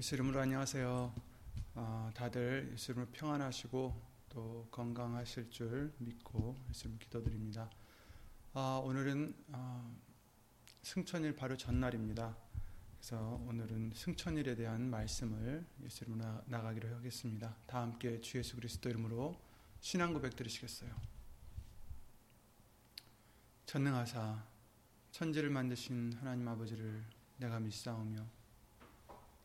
예수 이름으로 안녕하세요. 어, 다들 예수 이름으로 평안하시고 또 건강하실 줄 믿고 예수 이름 기도드립니다. 어, 오늘은 어, 승천일 바로 전날입니다. 그래서 오늘은 승천일에 대한 말씀을 예수 이름으로 나 가기로 하겠습니다. 다 함께 주 예수 그리스도 이름으로 신앙 고백 드리시겠어요? 전능하사 천지를 만드신 하나님 아버지를 내가 믿사오며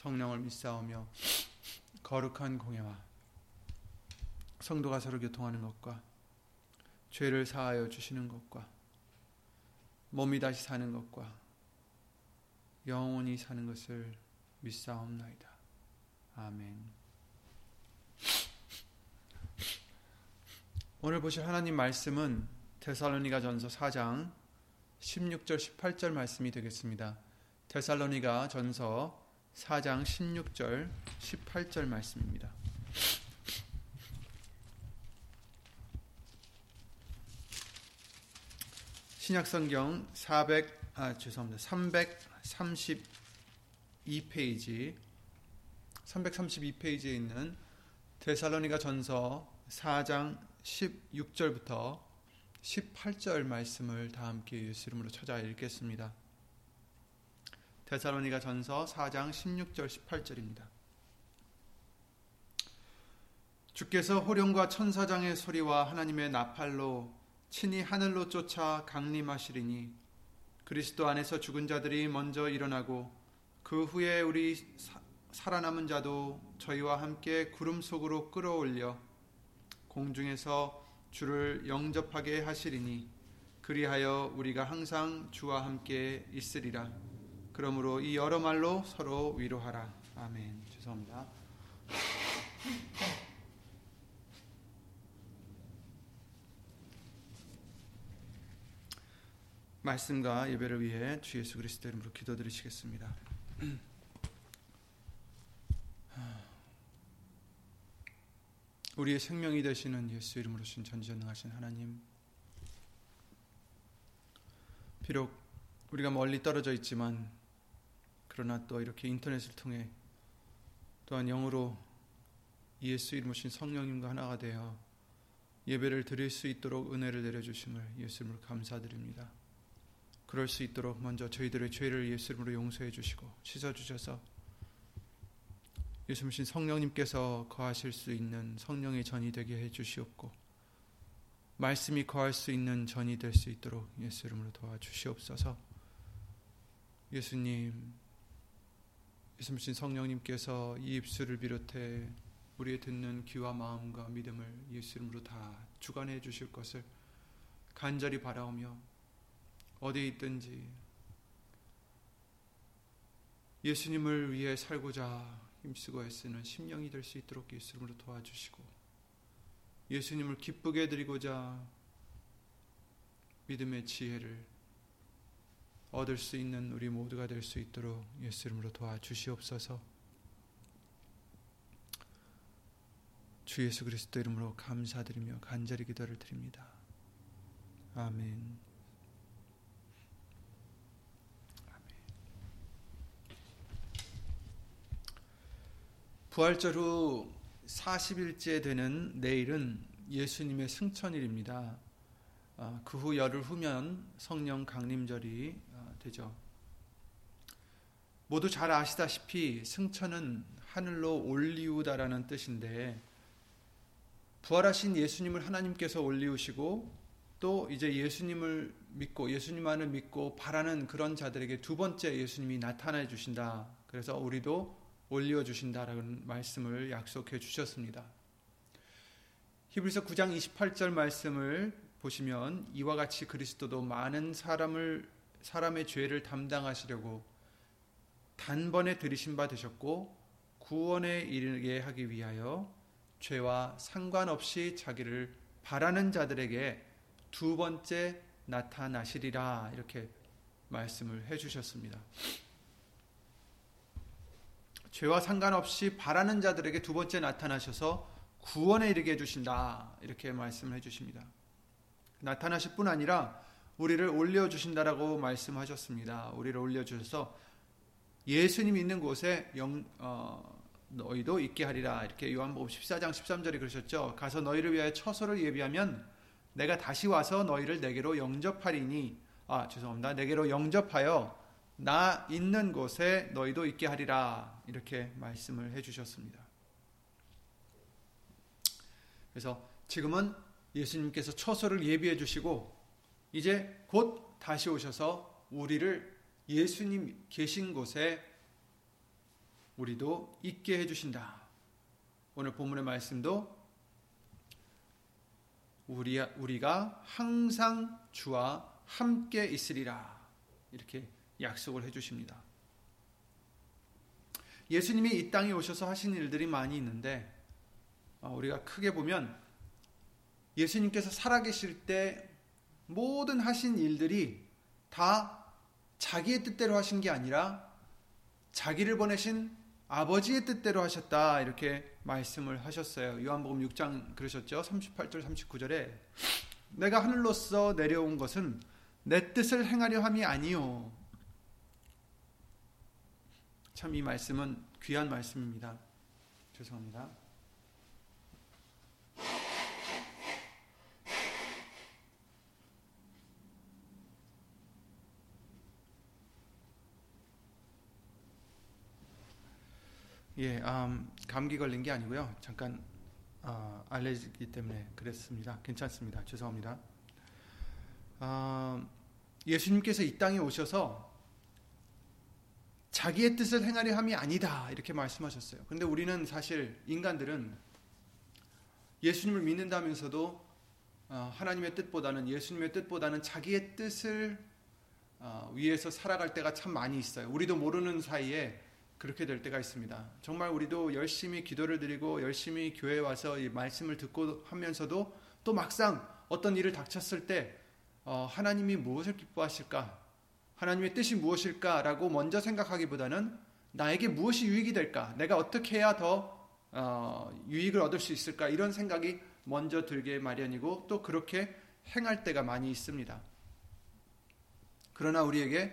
성령을 믿사오며 거룩한 공예와 성도가 서로 교통하는 것과 죄를 사하여 주시는 것과 몸이 다시 사는 것과 영원히 사는 것을 믿사옵나이다. 아멘. 오늘 보실 하나님 말씀은 데살로니가 전서 4장 16절 18절 말씀이 되겠습니다. 데살로니가 전서 4장 16절 18절 말씀입니다. 신약 성경 400 아, 죄송합니다. 332페이지 332페이지에 있는 데살로니가 전서 4장 16절부터 18절 말씀을 다 함께 예수 이름으로 찾아 읽겠습니다. 데살로니가 전서 4장 16절 18절입니다. 주께서 호령과 천사장의 소리와 하나님의 나팔로 친히 하늘로 쫓아 강림하시리니 그리스도 안에서 죽은 자들이 먼저 일어나고 그 후에 우리 사, 살아남은 자도 저희와 함께 구름 속으로 끌어올려 공중에서 주를 영접하게 하시리니 그리하여 우리가 항상 주와 함께 있으리라. 그러므로 이 여러 말로 서로 위로하라. 아멘. 죄송합니다. 말씀과 예배를 위해 주 예수 그리스도 이름으로 기도드리시겠습니다. 우리의 생명이 되시는 예수 이름으로 신 전지전능하신 하나님 비록 우리가 멀리 떨어져 있지만 그러나 또 이렇게 인터넷을 통해 또한 영으로 예수 이름으로 신 성령님과 하나가 되어 예배를 드릴 수 있도록 은혜를 내려주심을 예수 이름으로 감사드립니다. 그럴 수 있도록 먼저 저희들의 죄를 예수 이름으로 용서해 주시고 씻어 주셔서 예수님 성령님께서 거하실 수 있는 성령의 전이 되게 해 주시옵고 말씀이 거할 수 있는 전이 될 수 있도록 예수 이름으로 도와주시옵소서. 예수님, 예수님 성령님께서 이 입술을 비롯해 우리의 듣는 귀와 마음과 믿음을 예수 이름으로 다 주관해 주실 것을 간절히 바라오며 어디에 있든지 예수님을 위해 살고자 힘쓰고 애쓰는 심령이 될 수 있도록 예수 이름으로 도와주시고 예수님을 기쁘게 드리고자 믿음의 지혜를 얻을 수 있는 우리 모두가 될 수 있도록 예수 이름으로 도와주시옵소서. 주 예수 그리스도 이름으로 감사드리며 간절히 기도를 드립니다. 아멘. 부활절 후 40일째 되는 내일은 예수님의 승천일입니다. 아, 그후 열흘 후면 성령 강림절이 아, 되죠. 모두 잘 아시다시피 승천은 하늘로 올리우다라는 뜻인데 부활하신 예수님을 하나님께서 올리우시고 또 이제 예수님을 믿고 예수님만을 믿고 바라는 그런 자들에게 두 번째 예수님이 나타나 주신다. 그래서 우리도 올려 주신다라는 말씀을 약속해 주셨습니다. 히브리서 9장 28절 말씀을 보시면 이와 같이 그리스도도 많은 사람을 사람의 죄를 담당하시려고 단번에 들이신 바 되셨고 구원에 이르게 하기 위하여 죄와 상관없이 자기를 바라는 자들에게 두 번째 나타나시리라 이렇게 말씀을 해 주셨습니다. 죄와 상관없이 바라는 자들에게 두 번째 나타나셔서 구원에 이르게 해 주신다 이렇게 말씀을 해 주십니다. 나타나실 뿐 아니라 우리를 올려 주신다라고 말씀하셨습니다. 우리를 올려 주셔서 예수님 있는 곳에 영, 어, 너희도 있게 하리라 이렇게 요한복음 14장 13절에 그러셨죠. 가서 너희를 위하여 처소를 예비하면 내가 다시 와서 너희를 내게로 영접하리니 아 죄송합니다. 내게로 영접하여 나 있는 곳에 너희도 있게 하리라 이렇게 말씀을 해 주셨습니다. 그래서 지금은 예수님께서 처소를 예비해 주시고 이제 곧 다시 오셔서 우리를 예수님 계신 곳에 우리도 있게 해 주신다. 오늘 본문의 말씀도 우리, 우리가 항상 주와 함께 있으리라. 이렇게 약속을 해 주십니다. 예수님이 이 땅에 오셔서 하신 일들이 많이 있는데, 어, 우리가 크게 보면 예수님께서 살아계실 때 모든 하신 일들이 다 자기의 뜻대로 하신 게 아니라 자기를 보내신 아버지의 뜻대로 하셨다 이렇게 말씀을 하셨어요. 요한복음 6장 그러셨죠. 38절 39절에 내가 하늘로서 내려온 것은 내 뜻을 행하려 함이 아니요. 참 이 말씀은 귀한 말씀입니다. 죄송합니다. 예, 음, 감기 걸린 게 아니고요. 잠깐 어, 알레르기 때문에 그랬습니다. 괜찮습니다. 죄송합니다. 어, 예수님께서 이 땅에 오셔서 자기의 뜻을 행하려 함이 아니다 이렇게 말씀하셨어요. 그런데 우리는 사실 인간들은 예수님을 믿는다면서도 어, 하나님의 뜻보다는 예수님의 뜻보다는 자기의 뜻을 어, 위해서 살아갈 때가 참 많이 있어요. 우리도 모르는 사이에 그렇게 될 때가 있습니다. 정말 우리도 열심히 기도를 드리고 열심히 교회에 와서 이 말씀을 듣고 하면서도 또 막상 어떤 일을 닥쳤을 때 어, 하나님이 무엇을 기뻐하실까? 하나님의 뜻이 무엇일까라고 먼저 생각하기보다는 나에게 무엇이 유익이 될까? 내가 어떻게 해야 더 어, 유익을 얻을 수 있을까? 이런 생각이 먼저 들게 마련이고 또 그렇게 행할 때가 많이 있습니다. 그러나 우리에게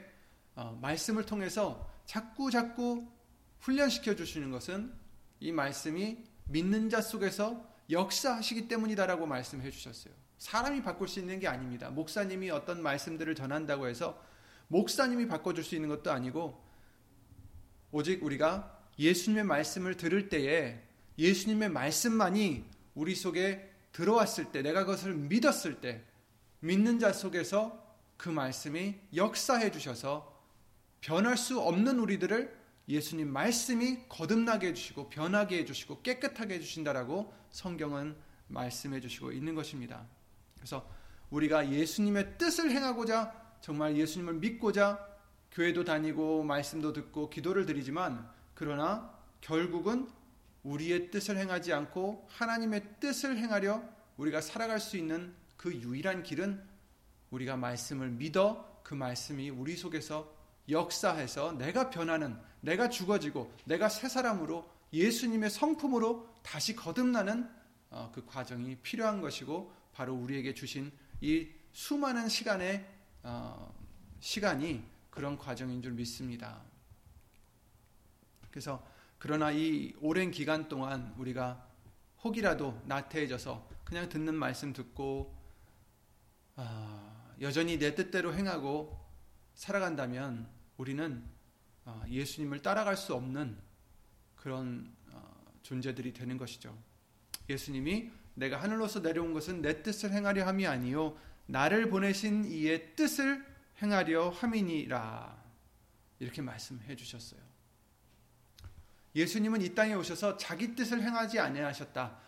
어, 말씀을 통해서 자꾸 자꾸 훈련시켜 주시는 것은 이 말씀이 믿는 자 속에서 역사하시기 때문이다라고 말씀해 주셨어요. 사람이 바꿀 수 있는 게 아닙니다. 목사님이 어떤 말씀들을 전한다고 해서 목사님이 바꿔줄 수 있는 것도 아니고 오직 우리가 예수님의 말씀을 들을 때에 예수님의 말씀만이 우리 속에 들어왔을 때 내가 그것을 믿었을 때 믿는 자 속에서 그 말씀이 역사해 주셔서 변할 수 없는 우리들을 예수님 말씀이 거듭나게 해주시고 변하게 해주시고 깨끗하게 해주신다라고 성경은 말씀해 주시고 있는 것입니다. 그래서 우리가 예수님의 뜻을 행하고자 정말 예수님을 믿고자 교회도 다니고 말씀도 듣고 기도를 드리지만 그러나 결국은 우리의 뜻을 행하지 않고 하나님의 뜻을 행하려 우리가 살아갈 수 있는 그 유일한 길은 우리가 말씀을 믿어 그 말씀이 우리 속에서 역사해서 내가 변하는 내가 죽어지고 내가 새 사람으로 예수님의 성품으로 다시 거듭나는 어, 그 과정이 필요한 것이고 바로 우리에게 주신 이 수많은 시간의 어, 시간이 그런 과정인 줄 믿습니다. 그래서 그러나 이 오랜 기간 동안 우리가 혹이라도 나태해져서 그냥 듣는 말씀 듣고 아, 여전히 내 뜻대로 행하고 살아간다면 우리는 어, 예수님을 따라갈 수 없는 그런 어, 존재들이 되는 것이죠. 예수님이 내가 하늘로서 내려온 것은 내 뜻을 행하려 함이 아니요 나를 보내신 이의 뜻을 행하려 함이니라 이렇게 말씀해 주셨어요. 예수님은 이 땅에 오셔서 자기 뜻을 행하지 아니하셨다.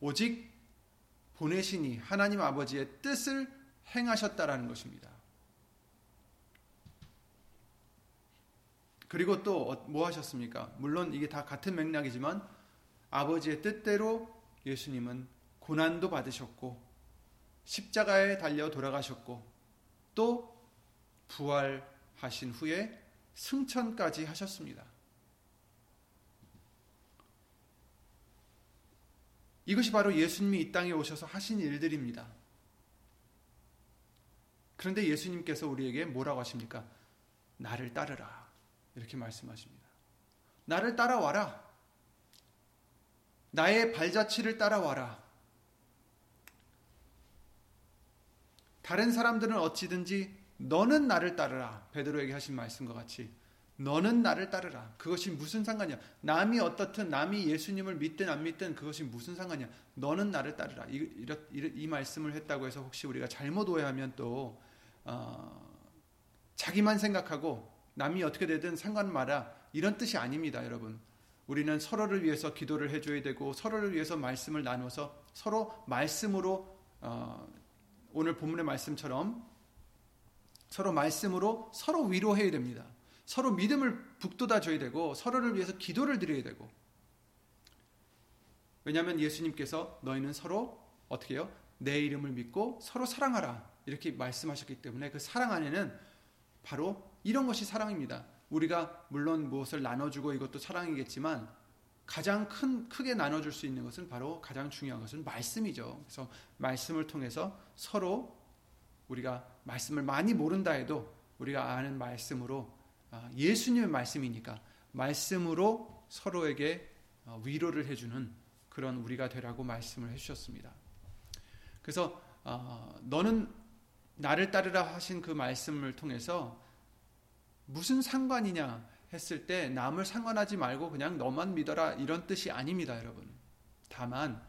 오직 보내시니 하나님 아버지의 뜻을 행하셨다라는 것입니다. 그리고 또 뭐 하셨습니까? 물론 이게 다 같은 맥락이지만 아버지의 뜻대로 예수님은 고난도 받으셨고 십자가에 달려 돌아가셨고 또 부활하신 후에 승천까지 하셨습니다. 이것이 바로 예수님이 이 땅에 오셔서 하신 일들입니다. 그런데 예수님께서 우리에게 뭐라고 하십니까? 나를 따르라. 이렇게 말씀하십니다. 나를 따라와라. 나의 발자취를 따라와라. 다른 사람들은 어찌든지 너는 나를 따르라. 베드로에게 하신 말씀과 같이 너는 나를 따르라. 그것이 무슨 상관이야? 남이 어떻든 남이 예수님을 믿든 안 믿든 그것이 무슨 상관이야? 너는 나를 따르라. 이, 이, 이 말씀을 했다고 해서 혹시 우리가 잘못 오해하면 또 어, 자기만 생각하고 남이 어떻게 되든 상관 마라 이런 뜻이 아닙니다, 여러분. 우리는 서로를 위해서 기도를 해줘야 되고 서로를 위해서 말씀을 나눠서 서로 말씀으로 어, 오늘 본문의 말씀처럼 서로 말씀으로 서로 위로해야 됩니다. 서로 믿음을 북돋아 줘야 되고 서로를 위해서 기도를 드려야 되고 왜냐하면 예수님께서 너희는 서로 어떻게 해요? 내 이름을 믿고 서로 사랑하라 이렇게 말씀하셨기 때문에 그 사랑 안에는 바로 이런 것이 사랑입니다. 우리가 물론 무엇을 나눠주고 이것도 사랑이겠지만 가장 큰 크게 나눠줄 수 있는 것은 바로 가장 중요한 것은 말씀이죠. 그래서 말씀을 통해서 서로 우리가 말씀을 많이 모른다 해도 우리가 아는 말씀으로 아, 예수님의 말씀이니까 말씀으로 서로에게 어, 위로를 해주는 그런 우리가 되라고 말씀을 해주셨습니다. 그래서 어, 너는 나를 따르라 하신 그 말씀을 통해서 무슨 상관이냐 했을 때 남을 상관하지 말고 그냥 너만 믿어라 이런 뜻이 아닙니다, 여러분. 다만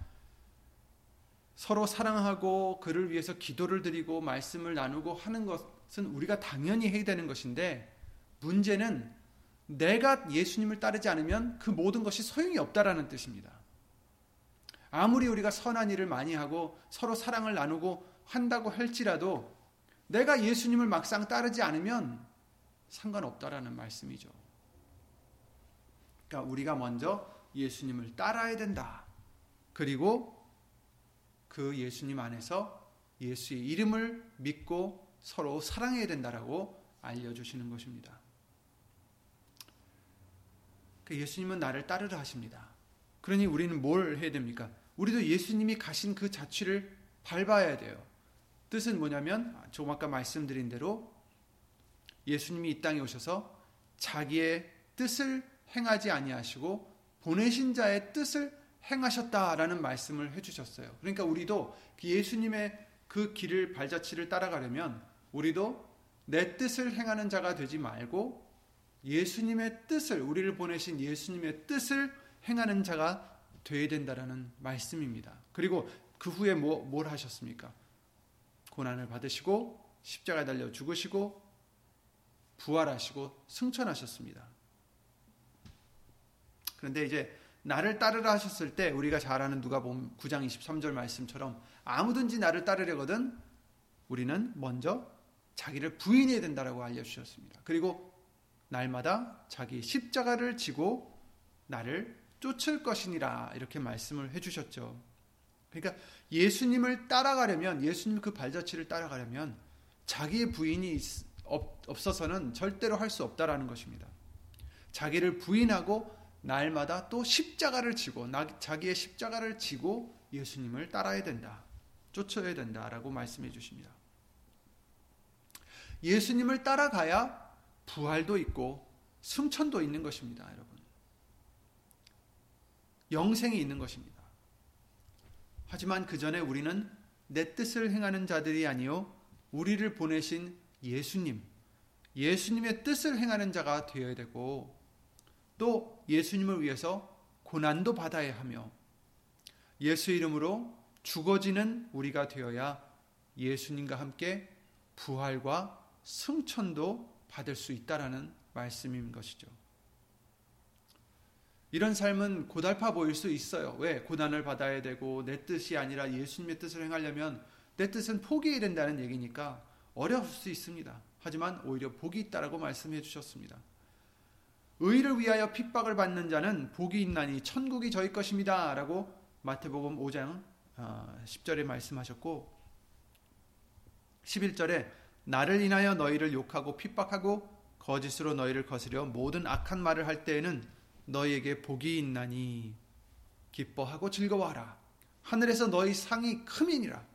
서로 사랑하고 그를 위해서 기도를 드리고 말씀을 나누고 하는 것은 우리가 당연히 해야 되는 것인데 문제는 내가 예수님을 따르지 않으면 그 모든 것이 소용이 없다라는 뜻입니다. 아무리 우리가 선한 일을 많이 하고 서로 사랑을 나누고 한다고 할지라도 내가 예수님을 막상 따르지 않으면 상관없다라는 말씀이죠. 그러니까 우리가 먼저 예수님을 따라야 된다. 그리고 그 예수님 안에서 예수의 이름을 믿고 서로 사랑해야 된다라고 알려주시는 것입니다. 그 예수님은 나를 따르라 하십니다. 그러니 우리는 뭘 해야 됩니까? 우리도 예수님이 가신 그 자취를 밟아야 돼요. 뜻은 뭐냐면 조금 아까 말씀드린 대로 예수님이 이 땅에 오셔서 자기의 뜻을 행하지 아니하시고 보내신 자의 뜻을 행하셨다라는 말씀을 해주셨어요. 그러니까 우리도 그 예수님의 그 길을 발자취를 따라가려면 우리도 내 뜻을 행하는 자가 되지 말고 예수님의 뜻을 우리를 보내신 예수님의 뜻을 행하는 자가 되어야 된다라는 말씀입니다. 그리고 그 후에 뭐, 뭘 하셨습니까? 고난을 받으시고 십자가에 달려 죽으시고 부활하시고 승천하셨습니다. 그런데 이제 나를 따르라 하셨을 때 우리가 잘 아는 누가 보면 9장 23절 말씀처럼 아무든지 나를 따르려거든 우리는 먼저 자기를 부인해야 된다라고 알려 주셨습니다. 그리고 날마다 자기 십자가를 지고 나를 쫓을 것이니라 이렇게 말씀을 해 주셨죠. 그러니까 예수님을 따라가려면 예수님 그 발자취를 따라가려면 자기의 부인이 없어서는 절대로 할 수 없다라는 것입니다. 자기를 부인하고 날마다 또 십자가를 지고 자기의 십자가를 지고 예수님을 따라야 된다. 쫓아야 된다라고 말씀해 주십니다. 예수님을 따라가야 부활도 있고 승천도 있는 것입니다, 여러분. 영생이 있는 것입니다. 하지만 그 전에 우리는 내 뜻을 행하는 자들이 아니요 우리를 보내신 예수님, 예수님의 뜻을 행하는 자가 되어야 되고 또 예수님을 위해서 고난도 받아야 하며 예수 이름으로 죽어지는 우리가 되어야 예수님과 함께 부활과 승천도 받을 수 있다라는 말씀인 것이죠. 이런 삶은 고달파 보일 수 있어요. 왜? 고난을 받아야 되고 내 뜻이 아니라 예수님의 뜻을 행하려면 내 뜻은 포기해야 된다는 얘기니까 어려울 수 있습니다. 하지만 오히려 복이 있다라고 말씀해 주셨습니다. 의를 위하여 핍박을 받는 자는 복이 있나니 천국이 저희 것입니다라고 마태복음 5장 10절에 어, 말씀하셨고 11절에 나를 인하여 너희를 욕하고 핍박하고 거짓으로 너희를 거스려 모든 악한 말을 할 때에는 너희에게 복이 있나니 기뻐하고 즐거워하라 하늘에서 너희 상이 크민이라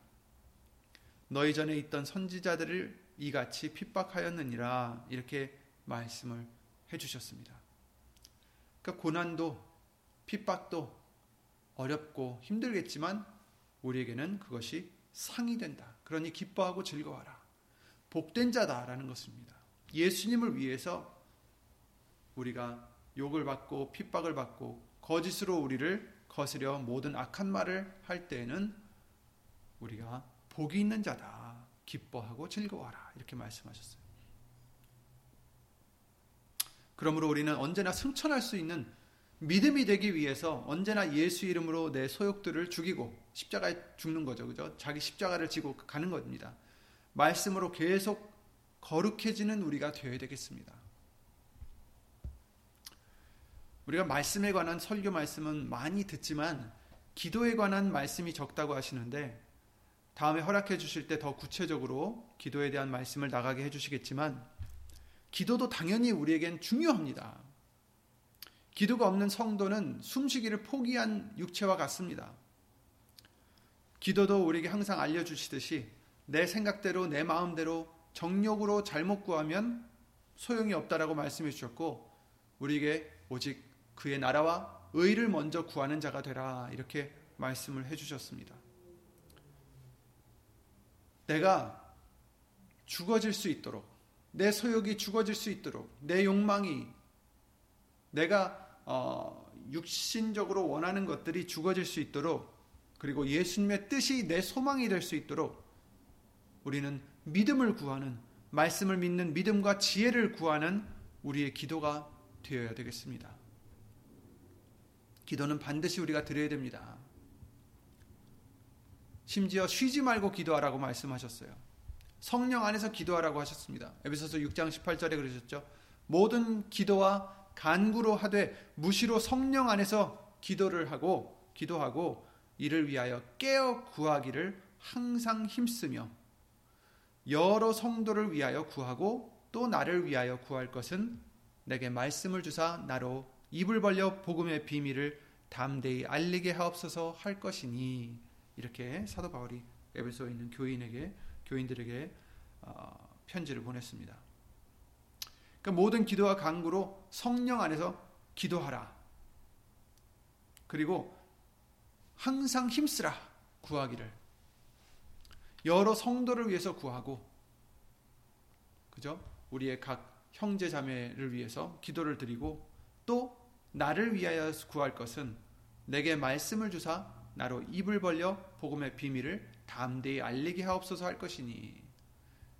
너희 전에 있던 선지자들을 이같이 핍박하였느니라 이렇게 말씀을 해주셨습니다. 그러니까 고난도 핍박도 어렵고 힘들겠지만 우리에게는 그것이 상이 된다. 그러니 기뻐하고 즐거워라. 복된 자다라는 것입니다. 예수님을 위해서 우리가 욕을 받고 핍박을 받고 거짓으로 우리를 거스려 모든 악한 말을 할 때에는 우리가 복이 있는 자다. 기뻐하고 즐거워라. 이렇게 말씀하셨어요. 그러므로 우리는 언제나 승천할 수 있는 믿음이 되기 위해서 언제나 예수 이름으로 내 소욕들을 죽이고 십자가에 죽는 거죠. 그죠? 자기 십자가를 지고 가는 겁니다. 말씀으로 계속 거룩해지는 우리가 되어야 되겠습니다. 우리가 말씀에 관한 설교 말씀은 많이 듣지만 기도에 관한 말씀이 적다고 하시는데 다음에 허락해 주실 때 더 구체적으로 기도에 대한 말씀을 나가게 해 주시겠지만 기도도 당연히 우리에겐 중요합니다. 기도가 없는 성도는 숨쉬기를 포기한 육체와 같습니다. 기도도 우리에게 항상 알려주시듯이 내 생각대로 내 마음대로 정욕으로 잘못 구하면 소용이 없다라고 말씀해 주셨고 우리에게 오직 그의 나라와 의를 먼저 구하는 자가 되라 이렇게 말씀을 해 주셨습니다. 내가 죽어질 수 있도록 내 소욕이 죽어질 수 있도록 내 욕망이 내가 어, 육신적으로 원하는 것들이 죽어질 수 있도록 그리고 예수님의 뜻이 내 소망이 될 수 있도록 우리는 믿음을 구하는 말씀을 믿는 믿음과 지혜를 구하는 우리의 기도가 되어야 되겠습니다. 기도는 반드시 우리가 드려야 됩니다. 심지어 쉬지 말고 기도하라고 말씀하셨어요. 성령 안에서 기도하라고 하셨습니다. 에베소서 6장 18절에 그러셨죠. 모든 기도와 간구로 하되 무시로 성령 안에서 기도를 하고 기도하고 이를 위하여 깨어 구하기를 항상 힘쓰며 여러 성도를 위하여 구하고 또 나를 위하여 구할 것은 내게 말씀을 주사 나로 입을 벌려 복음의 비밀을 담대히 알리게 하옵소서 할 것이니 이렇게 사도 바울이 에베소에 있는 교인에게 교인들에게 어, 편지를 보냈습니다. 그러니까 모든 기도와 간구로 성령 안에서 기도하라. 그리고 항상 힘쓰라 구하기를 여러 성도를 위해서 구하고 그죠? 우리의 각 형제 자매를 위해서 기도를 드리고 또 나를 위하여 구할 것은 내게 말씀을 주사 나로 입을 벌려 복음의 비밀을 담대히 알리게 하옵소서 할 것이니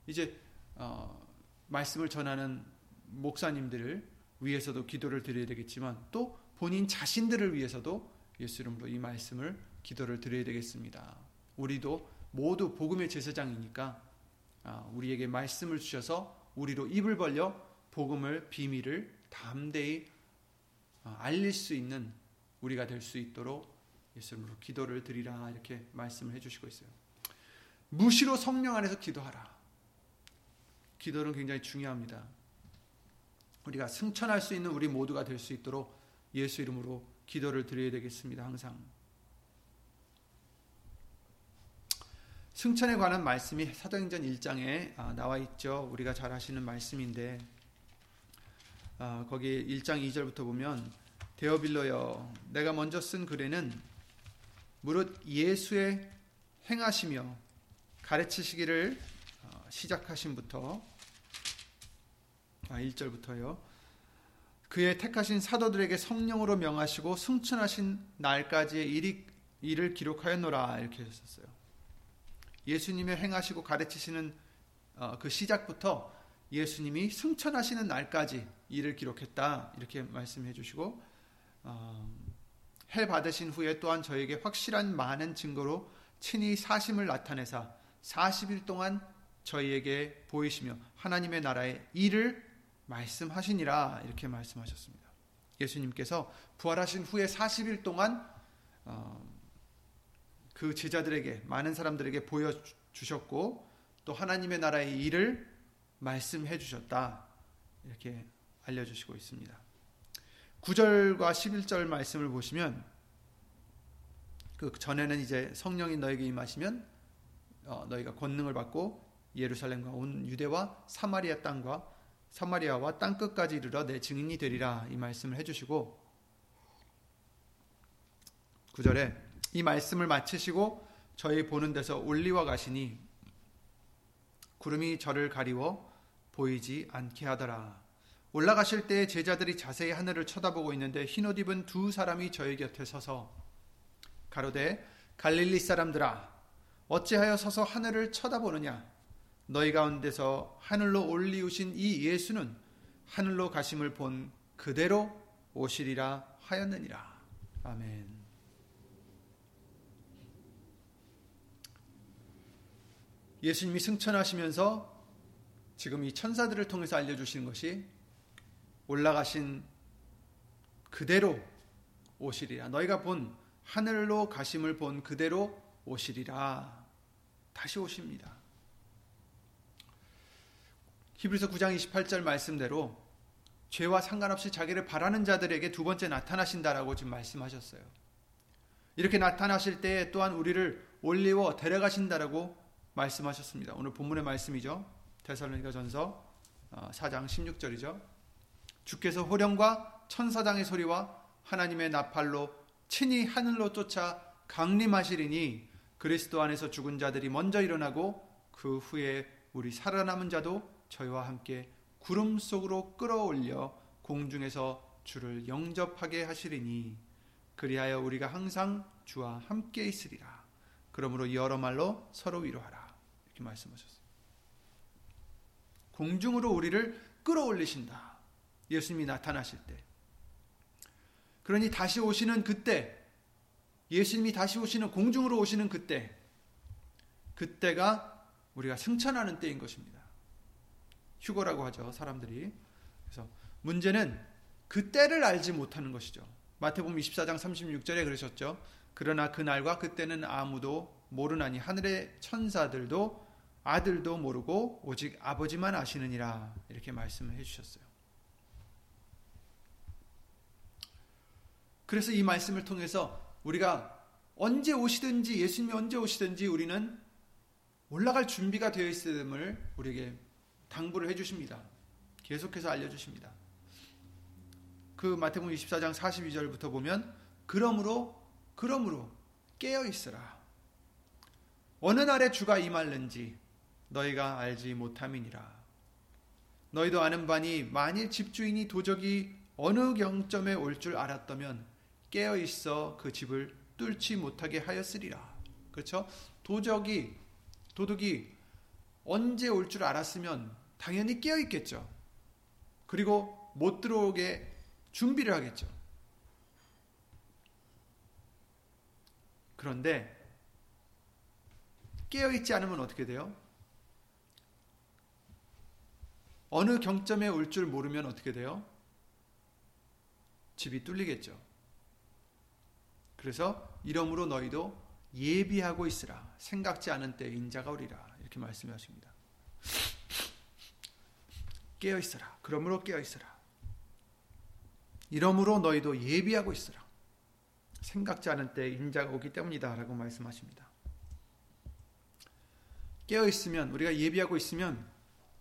이제 어, 말씀을 전하는 목사님들을 위해서도 기도를 드려야 되겠지만 또 본인 자신들을 위해서도 예수 이름으로 이 말씀을 기도를 드려야 되겠습니다. 우리도 모두 복음의 제사장이니까 아, 우리에게 말씀을 주셔서 우리로 입을 벌려 복음을 비밀을 담대히 아, 알릴 수 있는 우리가 될 수 있도록 예수 이름으로 기도를 드리라 이렇게 말씀을 해주시고 있어요. 무시로 성령 안에서 기도하라. 기도는 굉장히 중요합니다. 우리가 승천할 수 있는 우리 모두가 될 수 있도록 예수 이름으로 기도를 드려야 되겠습니다. 항상. 승천에 관한 말씀이 사도행전 1장에 아, 나와 있죠. 우리가 잘 아시는 말씀인데 아, 거기 1장 2절부터 보면 데어빌러여 내가 먼저 쓴 글에는 무릇 예수의 행하시며 가르치시기를 어, 시작하신부터 1절부터요. 아, 그의 택하신 사도들에게 성령으로 명하시고 승천하신 날까지의 일이, 일을 기록하였노라 이렇게 하셨어요. 예수님의 행하시고 가르치시는 어, 그 시작부터 예수님이 승천하시는 날까지 일을 기록했다 이렇게 말씀해 주시고 어, 해 받으신 후에 또한 저에게 확실한 많은 증거로 친히 사심을 나타내사 40일 동안 저희에게 보이시며 하나님의 나라의 일을 말씀하시니라 이렇게 말씀하셨습니다. 예수님께서 부활하신 후에 40일 동안 어, 그 제자들에게 많은 사람들에게 보여 주셨고 또 하나님의 나라의 일을 말씀해 주셨다. 이렇게 알려 주시고 있습니다. 9절과 11절 말씀을 보시면 그 전에는 이제 성령이 너에게 임하시면 어, 너희가 권능을 받고 예루살렘과 온 유대와 사마리아 땅과 사마리아와 땅 끝까지 이르러 내 증인이 되리라 이 말씀을 해주시고 9절에 이 말씀을 마치시고 저희 보는 데서 올리와 가시니 구름이 저를 가리워 보이지 않게 하더라. 올라가실 때 제자들이 자세히 하늘을 쳐다보고 있는데 흰옷 입은 두 사람이 저희 곁에 서서 가로되 갈릴리 사람들아 어찌하여 서서 하늘을 쳐다보느냐 너희 가운데서 하늘로 올리우신 이 예수는 하늘로 가심을 본 그대로 오시리라 하였느니라. 아멘. 예수님이 승천하시면서 지금 이 천사들을 통해서 알려주시는 것이 올라가신 그대로 오시리라. 너희가 본 하늘로 가심을 본 그대로 오시리라. 다시 오십니다. 히브리서 9장 28절 말씀대로 죄와 상관없이 자기를 바라는 자들에게 두 번째 나타나신다라고 지금 말씀하셨어요. 이렇게 나타나실 때 또한 우리를 올리워 데려가신다라고 말씀하셨습니다. 오늘 본문의 말씀이죠. 데살로니가 전서 4장 어, 16절이죠. 주께서 호령과 천사장의 소리와 하나님의 나팔로 친히 하늘로 쫓아 강림하시리니 그리스도 안에서 죽은 자들이 먼저 일어나고 그 후에 우리 살아남은 자도 저희와 함께 구름 속으로 끌어올려 공중에서 주를 영접하게 하시리니 그리하여 우리가 항상 주와 함께 있으리라. 그러므로 여러 말로 서로 위로하라. 이렇게 말씀하셨어요. 공중으로 우리를 끌어올리신다. 예수님이 나타나실 때. 그러니 다시 오시는 그때, 예수님이 다시 오시는 공중으로 오시는 그때, 그때가 우리가 승천하는 때인 것입니다. 휴거라고 하죠. 사람들이. 그래서 문제는 그 때를 알지 못하는 것이죠. 마태복음 24장 36절에 그러셨죠. 그러나 그날과 그때는 아무도 모르나니 하늘의 천사들도 아들도 모르고 오직 아버지만 아시느니라 이렇게 말씀을 해주셨어요. 그래서 이 말씀을 통해서 우리가 언제 오시든지 예수님이 언제 오시든지 우리는 올라갈 준비가 되어 있음을 우리에게 당부를 해 주십니다. 계속해서 알려 주십니다. 그 마태복음 24장 42절부터 보면 그러므로 그러므로 깨어 있으라. 어느 날에 주가 임할는지 너희가 알지 못함이니라. 너희도 아는 바니 만일 집주인이 도적이 어느 경점에 올 줄 알았다면 깨어 있어 그 집을 뚫지 못하게 하였으리라. 그렇죠? 도적이 도둑이 언제 올 줄 알았으면 당연히 깨어 있겠죠. 그리고 못 들어오게 준비를 하겠죠. 그런데 깨어 있지 않으면 어떻게 돼요? 어느 경점에 올 줄 모르면 어떻게 돼요? 집이 뚫리겠죠. 그래서 이러므로 너희도 예비하고 있으라. 생각지 않은 때 인자가 오리라. 이렇게 말씀하십니다. 깨어 있어라. 그러므로 깨어 있어라. 이러므로 너희도 예비하고 있어라. 생각지 않은 때 인자가 오기 때문이다라고 말씀하십니다. 깨어 있으면 우리가 예비하고 있으면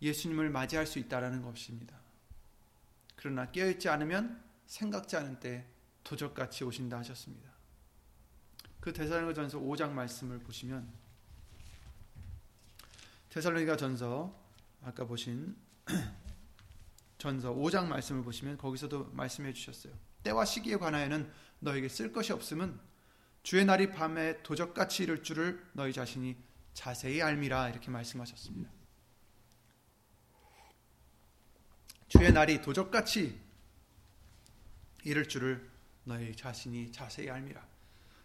예수님을 맞이할 수 있다라는 것입니다. 그러나 깨어 있지 않으면 생각지 않은 때 도적같이 오신다 하셨습니다. 그 데살로니가 전서 5장 말씀을 보시면 데살로니가 전서 아까 보신 전서 5장 말씀을 보시면 거기서도 말씀해 주셨어요. 때와 시기에 관하여는 너에게 쓸 것이 없음은 주의 날이 밤에 도적같이 이를 줄을 너희 자신이 자세히 알미라 이렇게 말씀하셨습니다. 주의 날이 도적같이 이를 줄을 너희 자신이 자세히 알미라.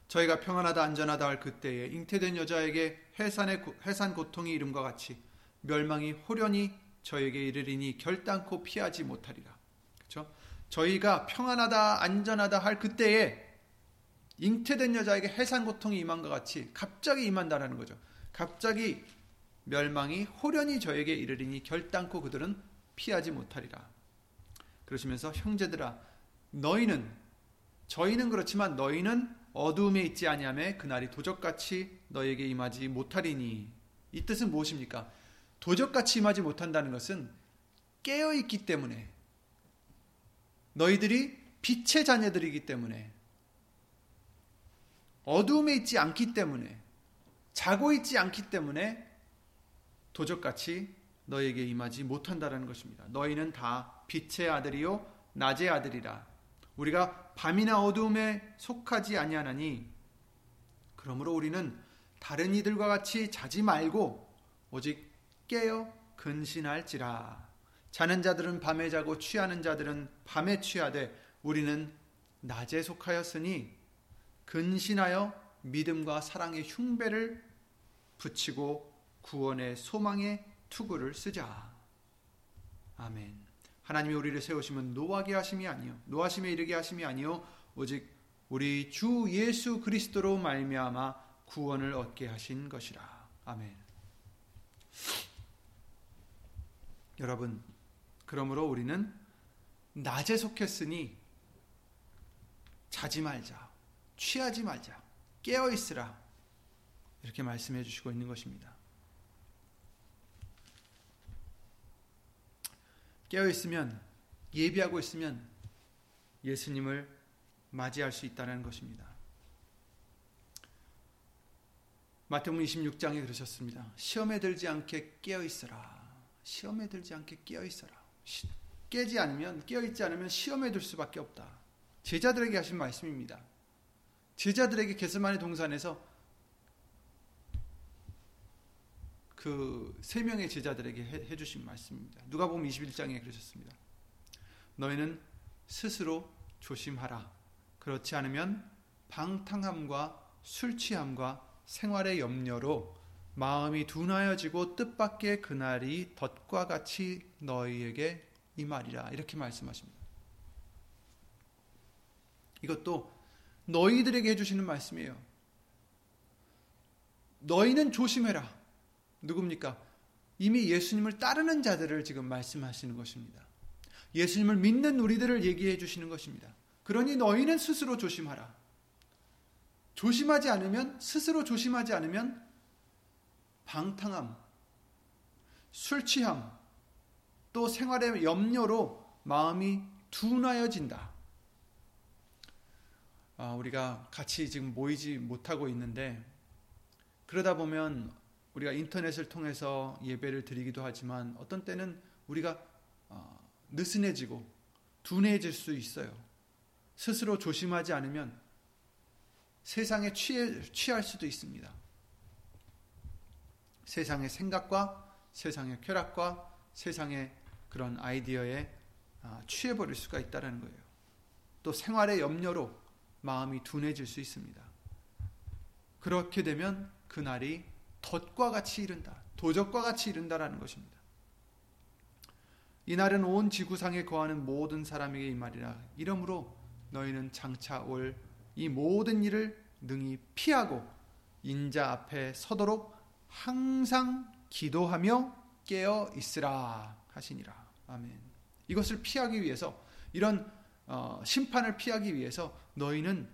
저희가 평안하다 안전하다 할 그때에 잉태된 여자에게 해산의 해산 고통이 이름과 같이 멸망이 호련히 저에게 이르리니 결단코 피하지 못하리라. 그렇죠? 저희가 평안하다 안전하다 할 그때에 잉태된 여자에게 해산 고통이 임한 것 같이 갑자기 임한다라는 거죠. 갑자기 멸망이 호련히 저에게 이르리니 결단코 그들은 피하지 못하리라. 그러시면서 형제들아 너희는 저희는 그렇지만 너희는 어두움에 있지 아니하며 그날이 도적같이 너에게 임하지 못하리니 이 뜻은 무엇입니까? 도적같이 임하지 못한다는 것은 깨어 있기 때문에 너희들이 빛의 자녀들이기 때문에 어두움에 있지 않기 때문에 자고 있지 않기 때문에 도적같이 너에게 임하지 못한다라는 것입니다. 너희는 다 빛의 아들이요 낮의 아들이라. 우리가 밤이나 어두움에 속하지 아니하나니 그러므로 우리는 다른 이들과 같이 자지 말고 오직 깨어 근신할지라. 자는 자들은 밤에 자고 취하는 자들은 밤에 취하되 우리는 낮에 속하였으니 근신하여 믿음과 사랑의 흉배를 붙이고 구원의 소망의 투구를 쓰자. 아멘. 하나님이 우리를 세우시면 노하게 하심이 아니요 노하심에 이르게 하심이 아니요 오직 우리 주 예수 그리스도로 말미암아 구원을 얻게 하신 것이라. 아멘. 여러분, 그러므로 우리는 낮에 속했으니 자지 말자, 취하지 말자, 깨어 있으라. 이렇게 말씀해 주시고 있는 것입니다. 깨어 있으면 예비하고 있으면 예수님을 맞이할 수 있다는 것입니다. 마태복음 26장에 그러셨습니다. 시험에 들지 않게 깨어 있어라. 시험에 들지 않게 깨어 있어라. 깨지 않으면 깨어 있지 않으면 시험에 들 수밖에 없다. 제자들에게 하신 말씀입니다. 제자들에게 게스마네 동산에서 그 세 명의 제자들에게 해, 해 주신 말씀입니다. 누가 보면 21장에 그러셨습니다. 너희는 스스로 조심하라. 그렇지 않으면 방탕함과 술 취함과 생활의 염려로 마음이 둔하여지고 뜻밖의 그날이 덫과 같이 너희에게 임하리라. 이렇게 말씀하십니다. 이것도 너희들에게 해주시는 말씀이에요. 너희는 조심해라. 누굽니까? 이미 예수님을 따르는 자들을 지금 말씀하시는 것입니다. 예수님을 믿는 우리들을 얘기해 주시는 것입니다. 그러니 너희는 스스로 조심하라. 조심하지 않으면, 스스로 조심하지 않으면, 방탕함, 술 취함, 또 생활의 염려로 마음이 둔하여진다. 아, 우리가 같이 지금 모이지 못하고 있는데, 그러다 보면 우리가 인터넷을 통해서 예배를 드리기도 하지만 어떤 때는 우리가 어, 느슨해지고 둔해질 수 있어요. 스스로 조심하지 않으면 세상에 취해, 취할 수도 있습니다. 세상의 생각과 세상의 쾌락과 세상의 그런 아이디어에 아, 취해버릴 수가 있다는 거예요. 또 생활의 염려로 마음이 둔해질 수 있습니다. 그렇게 되면 그날이 덫과 같이 이른다. 도적과 같이 이른다라는 것입니다. 이날은 온 지구상에 거하는 모든 사람에게 이 말이라. 이러므로 너희는 장차 올 이 모든 일을 능히 피하고 인자 앞에 서도록 항상 기도하며 깨어 있으라 하시니라. 아멘. 이것을 피하기 위해서 이런 어, 심판을 피하기 위해서 너희는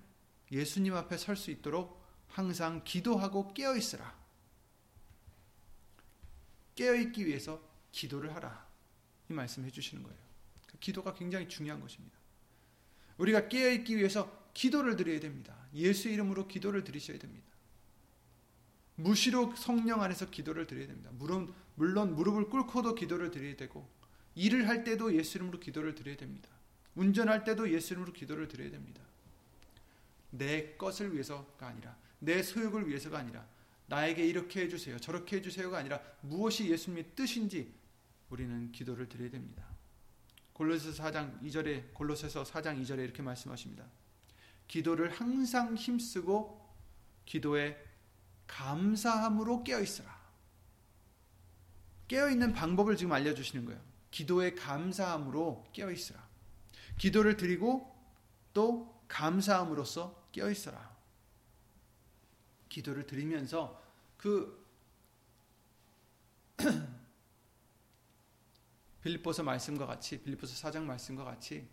예수님 앞에 설 수 있도록 항상 기도하고 깨어 있으라. 깨어있기 위해서 기도를 하라. 이 말씀 해주시는 거예요. 그 기도가 굉장히 중요한 것입니다. 우리가 깨어있기 위해서 기도를 드려야 됩니다. 예수 이름으로 기도를 드리셔야 됩니다. 무시로 성령 안에서 기도를 드려야 됩니다. 물론, 물론 무릎을 꿇고도 기도를 드려야 되고, 일을 할 때도 예수 이름으로 기도를 드려야 됩니다. 운전할 때도 예수 이름으로 기도를 드려야 됩니다. 내 것을 위해서가 아니라, 내 소욕을 위해서가 아니라, 나에게 이렇게 해주세요. 저렇게 해주세요가 아니라 무엇이 예수님의 뜻인지 우리는 기도를 드려야 됩니다. 골로새서 4장 2절에 골로새서 4장 2절에 이렇게 말씀하십니다. 기도를 항상 힘쓰고 기도에 감사함으로 깨어 있으라. 깨어 있는 방법을 지금 알려 주시는 거예요. 기도의 감사함으로 깨어 있으라. 기도를 드리고 또 감사함으로써 깨어 있어라. 기도를 드리면서 그 빌립보서 말씀과 같이 빌립보서 사장 말씀과 같이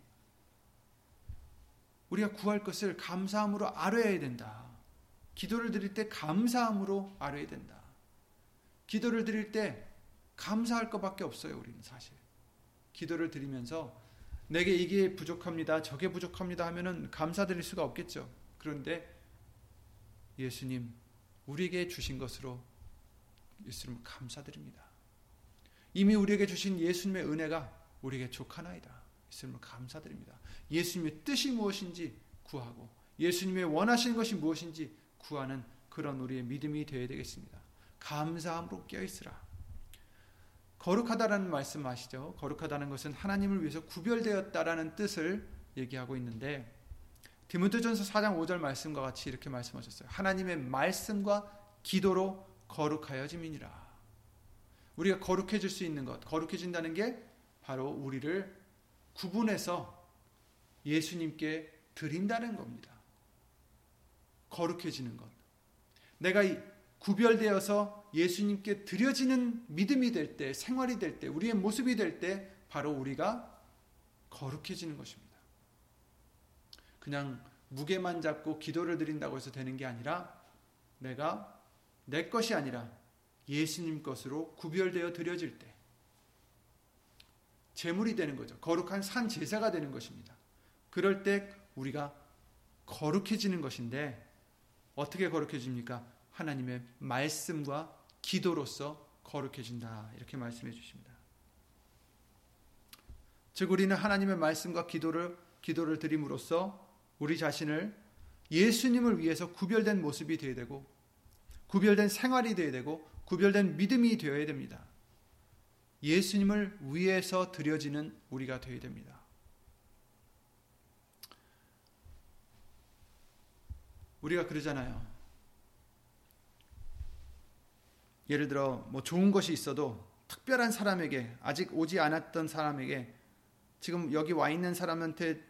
우리가 구할 것을 감사함으로 알아야 된다. 기도를 드릴 때 감사함으로 알아야 된다. 기도를 드릴 때 감사할 것밖에 없어요, 우리는 사실. 기도를 드리면서 내게 이게 부족합니다. 저게 부족합니다 하면은 감사드릴 수가 없겠죠. 그런데 예수님 우리에게 주신 것으로 예수님 감사드립니다. 이미 우리에게 주신 예수님의 은혜가 우리에게 족하나이다. 예수님을 감사드립니다. 예수님의 뜻이 무엇인지 구하고 예수님의 원하시는 것이 무엇인지 구하는 그런 우리의 믿음이 되어야 되겠습니다. 감사함으로 깨어있으라. 거룩하다라는 말씀 아시죠? 거룩하다는 것은 하나님을 위해서 구별되었다라는 뜻을 얘기하고 있는데 디모데전서 4장 5절 말씀과 같이 이렇게 말씀하셨어요. 하나님의 말씀과 기도로 거룩하여짐이니라. 우리가 거룩해질 수 있는 것, 거룩해진다는 게 바로 우리를 구분해서 예수님께 드린다는 겁니다. 거룩해지는 것. 내가 구별되어서 예수님께 드려지는 믿음이 될 때, 생활이 될 때, 우리의 모습이 될 때, 바로 우리가 거룩해지는 것입니다. 그냥 무게만 잡고 기도를 드린다고 해서 되는 게 아니라, 내가 내 것이 아니라 예수님 것으로 구별되어 드려질 때, 제물이 되는 거죠. 거룩한 산 제사가 되는 것입니다. 그럴 때 우리가 거룩해지는 것인데, 어떻게 거룩해집니까? 하나님의 말씀과 기도로서 거룩해진다. 이렇게 말씀해 주십니다. 즉 우리는 하나님의 말씀과 기도를 기도를 드림으로써 우리 자신을 예수님을 위해서 구별된 모습이 되어야 되고 구별된 생활이 되어야 되고 구별된 믿음이 되어야 됩니다. 예수님을 위해서 드려지는 우리가 되어야 됩니다. 우리가 그러잖아요. 예를 들어 뭐 좋은 것이 있어도 특별한 사람에게 아직 오지 않았던 사람에게 지금 여기 와 있는 사람한테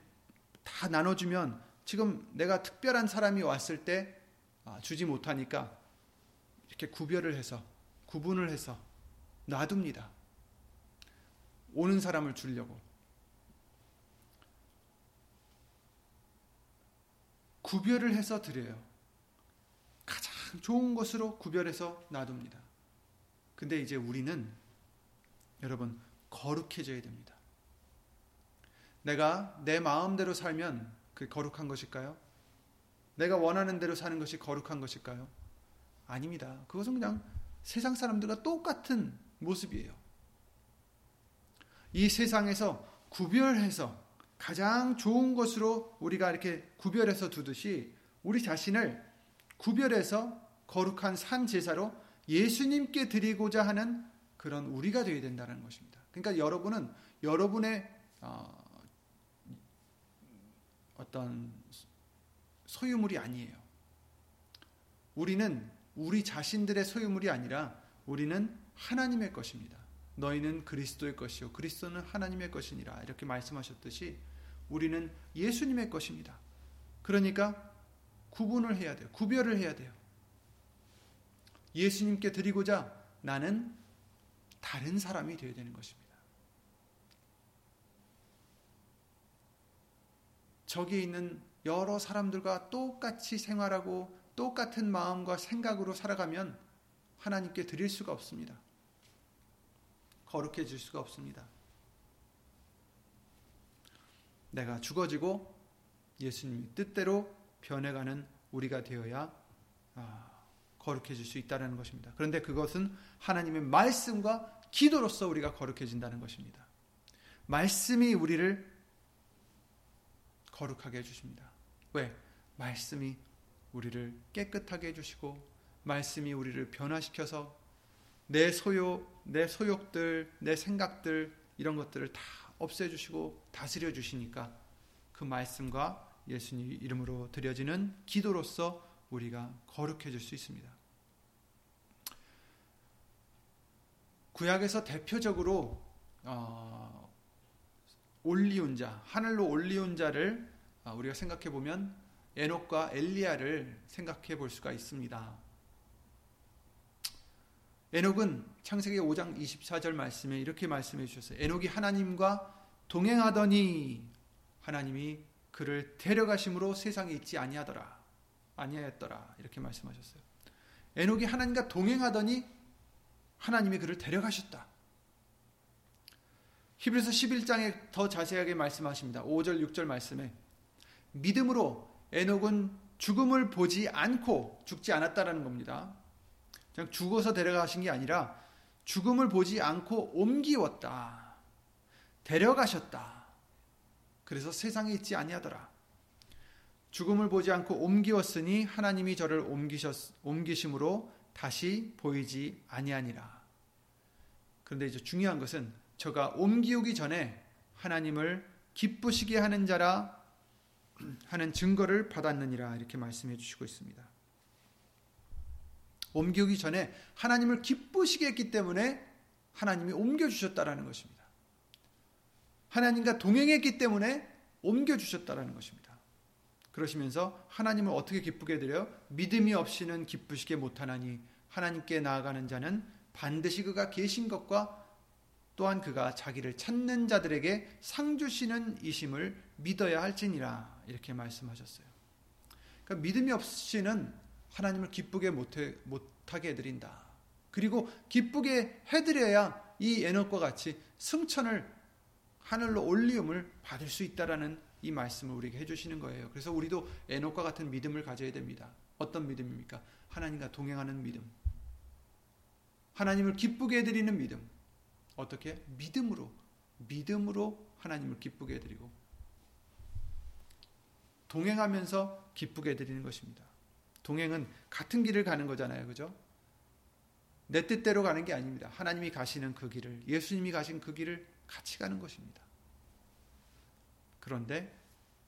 다 나눠주면 지금 내가 특별한 사람이 왔을 때 아, 주지 못하니까 이렇게 구별을 해서 구분을 해서 놔둡니다. 오는 사람을 주려고. 구별을 해서 드려요. 가장 좋은 것으로 구별해서 놔둡니다. 근데 이제 우리는 여러분 거룩해져야 됩니다. 내가 내 마음대로 살면 그 거룩한 것일까요? 내가 원하는 대로 사는 것이 거룩한 것일까요? 아닙니다. 그것은 그냥 세상 사람들과 똑같은 모습이에요. 이 세상에서 구별해서 가장 좋은 것으로 우리가 이렇게 구별해서 두듯이 우리 자신을 구별해서 거룩한 산 제사로 예수님께 드리고자 하는 그런 우리가 되어야 된다는 것입니다. 그러니까 여러분은 여러분의 어, 어떤 소유물이 아니에요. 우리는 우리 자신들의 소유물이 아니라 우리는 하나님의 것입니다. 너희는 그리스도의 것이요 그리스도는 하나님의 것이니라 이렇게 말씀하셨듯이 우리는 예수님의 것입니다. 그러니까 구분을 해야 돼요. 구별을 해야 돼요. 예수님께 드리고자 나는 다른 사람이 되어야 되는 것입니다. 저기에 있는 여러 사람들과 똑같이 생활하고 똑같은 마음과 생각으로 살아가면 하나님께 드릴 수가 없습니다. 거룩해질 수가 없습니다. 내가 죽어지고 예수님 뜻대로 변해가는 우리가 되어야 아, 거룩해질 수 있다는 것입니다. 그런데 그것은 하나님의 말씀과 기도로서 우리가 거룩해진다는 것입니다. 말씀이 우리를 거룩하게 해주십니다. 왜? 말씀이 우리를 깨끗하게 해주시고, 말씀이 우리를 변화시켜서 내 소요, 내 소욕들, 내 생각들, 이런 것들을 다 없애주시고 다스려 주시니까 그 말씀과 예수님 이름으로 드려지는 기도로서 우리가 거룩해질 수 있습니다. 구약에서 대표적으로 어, 올리온 자, 하늘로 올리온 자를 어, 우리가 생각해 보면 에녹과 엘리야를 생각해 볼 수가 있습니다. 에녹은 창세기 5장 24절 말씀에 이렇게 말씀해 주셨어요. 에녹이 하나님과 동행하더니 하나님이 그를 데려가심으로 세상에 있지 아니하더라. 아니하였더라. 이렇게 말씀하셨어요. 에녹이 하나님과 동행하더니 하나님이 그를 데려가셨다. 히브리서 11장에 더 자세하게 말씀하십니다. 5절 6절 말씀에 믿음으로 에녹은 죽음을 보지 않고 죽지 않았다라는 겁니다. 그냥 죽어서 데려가신 게 아니라 죽음을 보지 않고 옮기웠다. 데려가셨다. 그래서 세상에 있지 아니하더라. 죽음을 보지 않고 옮기었으니 하나님이 저를 옮기셨 옮기심으로 다시 보이지 아니하니라. 그런데 이제 중요한 것은 저가 옮기우기 전에 하나님을 기쁘시게 하는 자라 하는 증거를 받았느니라 이렇게 말씀해 주시고 있습니다. 옮기우기 전에 하나님을 기쁘시게 했기 때문에 하나님이 옮겨 주셨다라는 것입니다. 하나님과 동행했기 때문에 옮겨 주셨다라는 것입니다. 그러시면서 하나님을 어떻게 기쁘게 드려 믿음이 없이는 기쁘시게 못하나니 하나님께 나아가는 자는 반드시 그가 계신 것과 또한 그가 자기를 찾는 자들에게 상 주시는 이심을 믿어야 할지니라 이렇게 말씀하셨어요. 그러니까 믿음이 없이는 하나님을 기쁘게 못해, 못하게 해드린다. 그리고 기쁘게 해드려야 이 에녹과 같이 승천을 하늘로 올리움을 받을 수 있다라는 이 말씀을 우리에게 해주시는 거예요. 그래서 우리도 에녹과 같은 믿음을 가져야 됩니다. 어떤 믿음입니까? 하나님과 동행하는 믿음. 하나님을 기쁘게 해드리는 믿음. 어떻게? 믿음으로. 믿음으로 하나님을 기쁘게 해드리고 동행하면서 기쁘게 해드리는 것입니다. 동행은 같은 길을 가는 거잖아요. 그죠? 내 뜻대로 가는 게 아닙니다. 하나님이 가시는 그 길을, 예수님이 가신 그 길을 같이 가는 것입니다. 그런데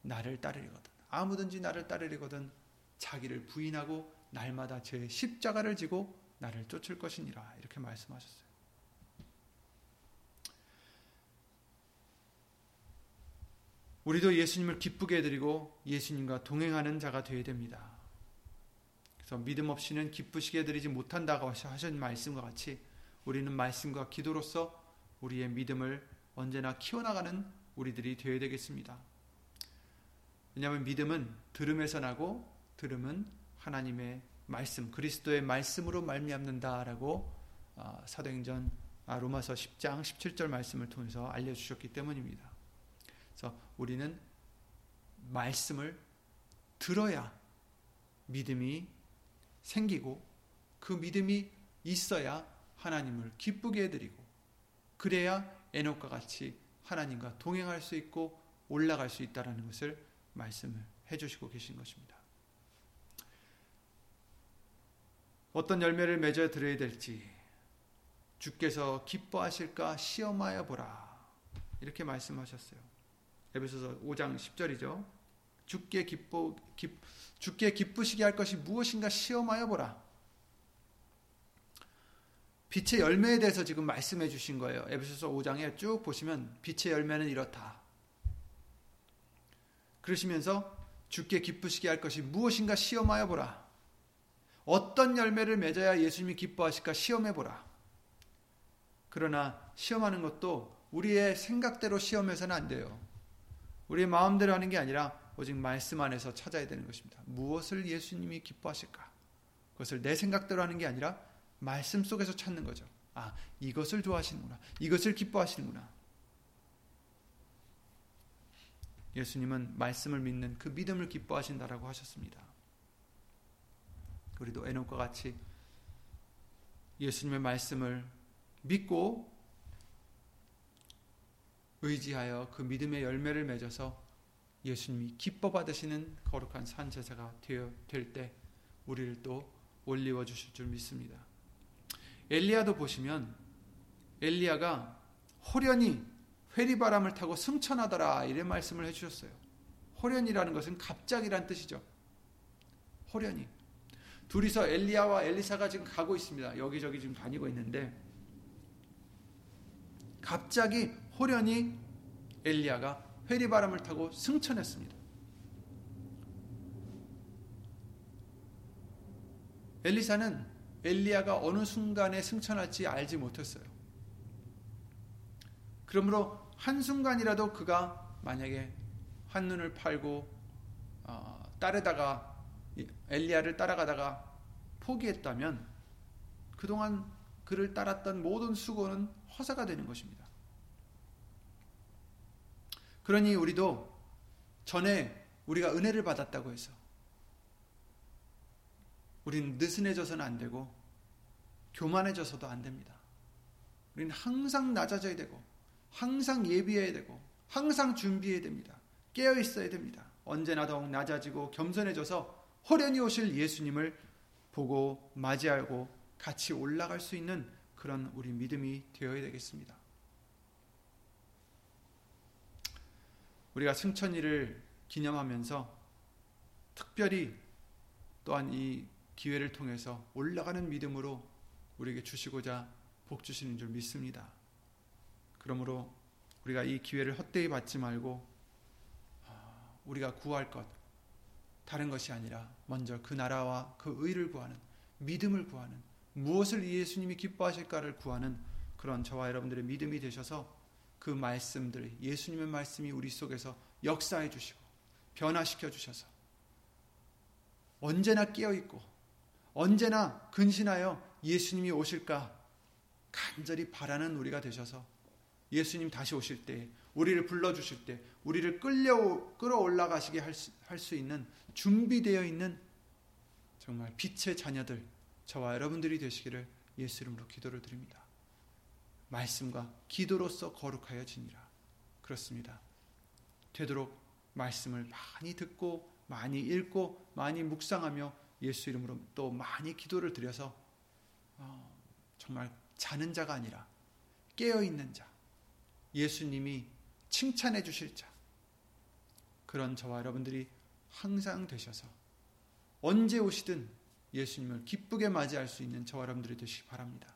나를 따르려거든 아무든지 나를 따르려거든 자기를 부인하고 날마다 제 십자가를 지고 나를 쫓을 것이니라 이렇게 말씀하셨어요. 우리도 예수님을 기쁘게 해드리고 예수님과 동행하는 자가 되어야 됩니다. 그래서 믿음 없이는 기쁘시게 해드리지 못한다고 하신 말씀과 같이 우리는 말씀과 기도로서 우리의 믿음을 언제나 키워나가는 우리들이 되어야 되겠습니다. 왜냐하면 믿음은 들음에서 나고 들음은 하나님의 말씀, 그리스도의 말씀으로 말미암는다라고 아, 사도행전 아, 로마서 10장 17절 말씀을 통해서 알려주셨기 때문입니다. 그래서 우리는 말씀을 들어야 믿음이 생기고 그 믿음이 있어야 하나님을 기쁘게 해드리고 그래야 에녹과 같이 하나님과 동행할 수 있고 올라갈 수 있다라는 것을 말씀을 해주시고 계신 것입니다. 어떤 열매를 맺어 드려야 될지 주께서 기뻐하실까 시험하여 보라 이렇게 말씀하셨어요. 에베소서 5장 10절이죠. 주께 기뻐 기, 주께 기쁘시게 할 것이 무엇인가 시험하여 보라. 빛의 열매에 대해서 지금 말씀해 주신 거예요. 에베소서 5장에 쭉 보시면 빛의 열매는 이렇다. 그러시면서 주께 기쁘시게 할 것이 무엇인가 시험하여 보라. 어떤 열매를 맺어야 예수님이 기뻐하실까 시험해 보라. 그러나 시험하는 것도 우리의 생각대로 시험해서는 안 돼요. 우리의 마음대로 하는 게 아니라 오직 말씀 안에서 찾아야 되는 것입니다. 무엇을 예수님이 기뻐하실까? 그것을 내 생각대로 하는 게 아니라 말씀 속에서 찾는 거죠. 아, 이것을 좋아하시는구나. 이것을 기뻐하시는구나. 예수님은 말씀을 믿는 그 믿음을 기뻐하신다라고 하셨습니다. 우리도 에녹과 같이 예수님의 말씀을 믿고 의지하여 그 믿음의 열매를 맺어서 예수님이 기뻐 받으시는 거룩한 산 제사가 되어 될 때 우리를 또 올리워 주실 줄 믿습니다. 엘리야도 보시면 엘리야가 호련히 회리바람을 타고 승천하더라 이런 말씀을 해주셨어요. 호련이라는 것은 갑자기란 뜻이죠. 호련히 둘이서 엘리야와 엘리사가 지금 가고 있습니다. 여기저기 지금 다니고 있는데 갑자기 호련히 엘리야가 회리바람을 타고 승천했습니다. 엘리사는 엘리야가 어느 순간에 승천할지 알지 못했어요. 그러므로 한순간이라도 그가 만약에 한눈을 팔고 어, 따르다가 엘리야를 따라가다가 포기했다면 그동안 그를 따랐던 모든 수고는 허사가 되는 것입니다. 그러니 우리도 전에 우리가 은혜를 받았다고 해서 우리는 느슨해져서는 안 되고 교만해져서도 안 됩니다. 우리는 항상 낮아져야 되고 항상 예비해야 되고 항상 준비해야 됩니다. 깨어 있어야 됩니다. 언제나 더욱 낮아지고 겸손해져서 호련히 오실 예수님을 보고 맞이하고 같이 올라갈 수 있는 그런 우리 믿음이 되어야 되겠습니다. 우리가 승천일을 기념하면서 특별히 또한 이 기회를 통해서 올라가는 믿음으로 우리에게 주시고자 복 주시는 줄 믿습니다. 그러므로 우리가 이 기회를 헛되이 받지 말고 아, 우리가 구할 것 다른 것이 아니라 먼저 그 나라와 그 의를 구하는 믿음을 구하는 무엇을 예수님이 기뻐하실까를 구하는 그런 저와 여러분들의 믿음이 되셔서 그 말씀들 예수님의 말씀이 우리 속에서 역사해 주시고 변화시켜 주셔서 언제나 깨어 있고 언제나 근신하여 예수님이 오실까 간절히 바라는 우리가 되셔서 예수님 다시 오실 때 우리를 불러 주실 때 우리를 끌려 끌어올라가시게 할수 있는 준비되어 있는 정말 빛의 자녀들 저와 여러분들이 되시기를 예수 이름으로 기도를 드립니다. 말씀과 기도로서 거룩하여 지니라. 그렇습니다. 되도록 말씀을 많이 듣고 많이 읽고 많이 묵상하며 예수 이름으로 또 많이 기도를 드려서 어, 정말 자는 자가 아니라 깨어 있는 자, 예수님이 칭찬해 주실 자, 그런 저와 여러분들이 항상 되셔서 언제 오시든 예수님을 기쁘게 맞이할 수 있는 저와 여러분들이 되시기 바랍니다.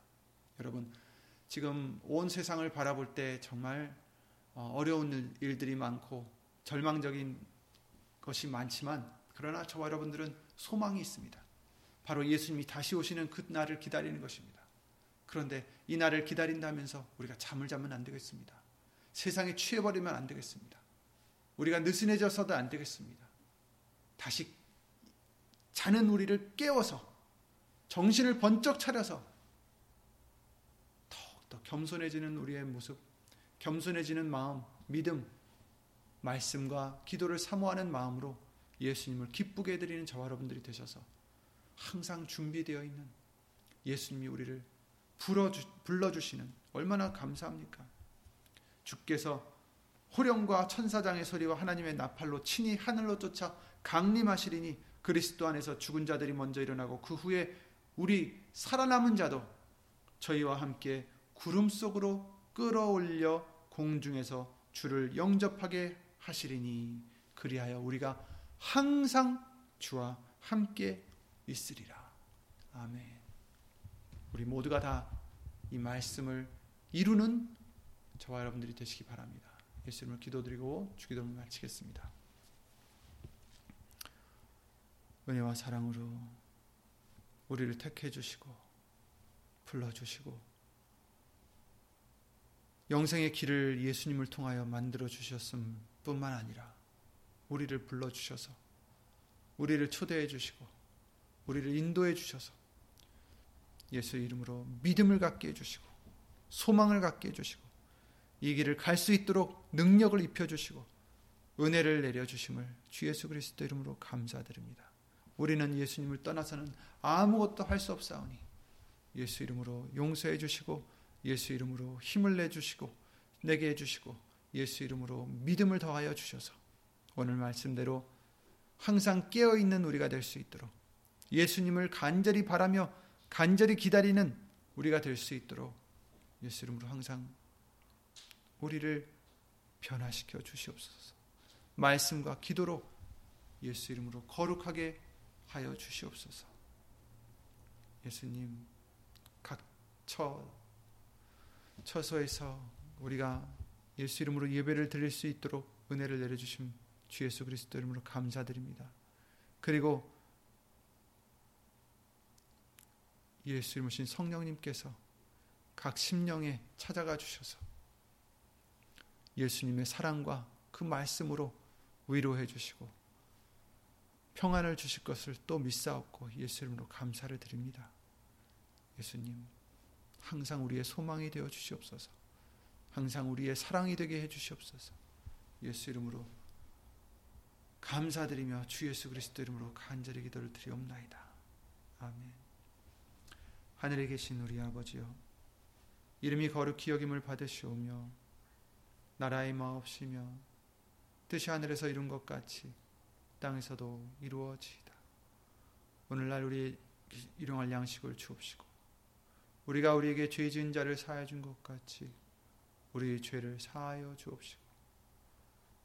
여러분, 지금 온 세상을 바라볼 때 정말 어, 어려운 일들이 많고 절망적인 것이 많지만 그러나 저와 여러분들은 소망이 있습니다. 바로 예수님이 다시 오시는 그 날을 기다리는 것입니다. 그런데 이 날을 기다린다면서 우리가 잠을 자면 안 되겠습니다. 세상에 취해버리면 안 되겠습니다. 우리가 느슨해져서도 안 되겠습니다. 다시 자는 우리를 깨워서 정신을 번쩍 차려서 더욱더 겸손해지는 우리의 모습, 겸손해지는 마음, 믿음, 말씀과 기도를 사모하는 마음으로 예수님을 기쁘게 해드리는 저와 여러분들이 되셔서 항상 준비되어 있는 예수님이 우리를 불러주, 불러주시는 얼마나 감사합니까? 주께서 호령과 천사장의 소리와 하나님의 나팔로 친히 하늘로 쫓아 강림하시리니 그리스도 안에서 죽은 자들이 먼저 일어나고 그 후에 우리 살아남은 자도 저희와 함께 구름 속으로 끌어올려 공중에서 주를 영접하게 하시리니 그리하여 우리가 항상 주와 함께 있으리라. 아멘. 우리 모두가 다 이 말씀을 이루는 저와 여러분들이 되시기 바랍니다. 예수님을 기도드리고 주기도를 마치겠습니다. 은혜와 사랑으로 우리를 택해 주시고 불러 주시고 영생의 길을 예수님을 통하여 만들어 주셨음 뿐만 아니라 우리를 불러 주셔서 우리를 초대해 주시고 우리를 인도해 주셔서 예수 이름으로 믿음을 갖게 해 주시고 소망을 갖게 해 주시고 이 길을 갈 수 있도록 능력을 입혀 주시고 은혜를 내려 주심을 주 예수 그리스도 이름으로 감사드립니다. 우리는 예수님을 떠나서는 아무것도 할 수 없사오니 예수 이름으로 용서해 주시고 예수 이름으로 힘을 내 주시고 내게 해 주시고 예수 이름으로 믿음을 더하여 주셔서 오늘 말씀대로 항상 깨어 있는 우리가 될 수 있도록 예수님을 간절히 바라며 간절히 기다리는 우리가 될 수 있도록 예수 이름으로 항상 우리를 변화시켜 주시옵소서. 말씀과 기도로 예수 이름으로 거룩하게 하여 주시옵소서. 예수님 각 처 처소에서 우리가 예수 이름으로 예배를 드릴 수 있도록 은혜를 내려주심 주 예수 그리스도 이름으로 감사드립니다. 그리고 예수 이름으신 성령님께서 각 심령에 찾아가 주셔서 예수님의 사랑과 그 말씀으로 위로해 주시고 평안을 주실 것을 또 믿사옵고 예수 이름으로 감사를 드립니다. 예수님 항상 우리의 소망이 되어 주시옵소서. 항상 우리의 사랑이 되게 해 주시옵소서. 예수 이름으로 감사드리며 주 예수 그리스도 이름으로 간절히 기도를 드리옵나이다. 아멘. 하늘에 계신 우리 아버지여 이름이 거룩히 여김을 받으시오며 나라의 마옵시며 뜻이 하늘에서 이룬 것 같이 땅에서도 이루어지이다. 오늘날 우리 일용할 양식을 주옵시고 우리가 우리에게 죄 지은 자를 사하여 준것 같이 우리의 죄를 사하여 주옵시고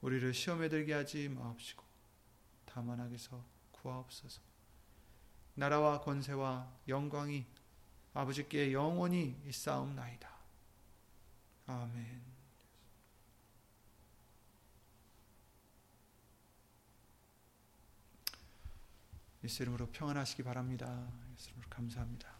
우리를 시험에 들게 하지 마옵시고 다만 악에서 구하옵소서. 나라와 권세와 영광이 아버지께 영원히 있사옵나이다. 아멘. 예수 이름으로 평안하시기 바랍니다. 예수 이름으로 감사합니다.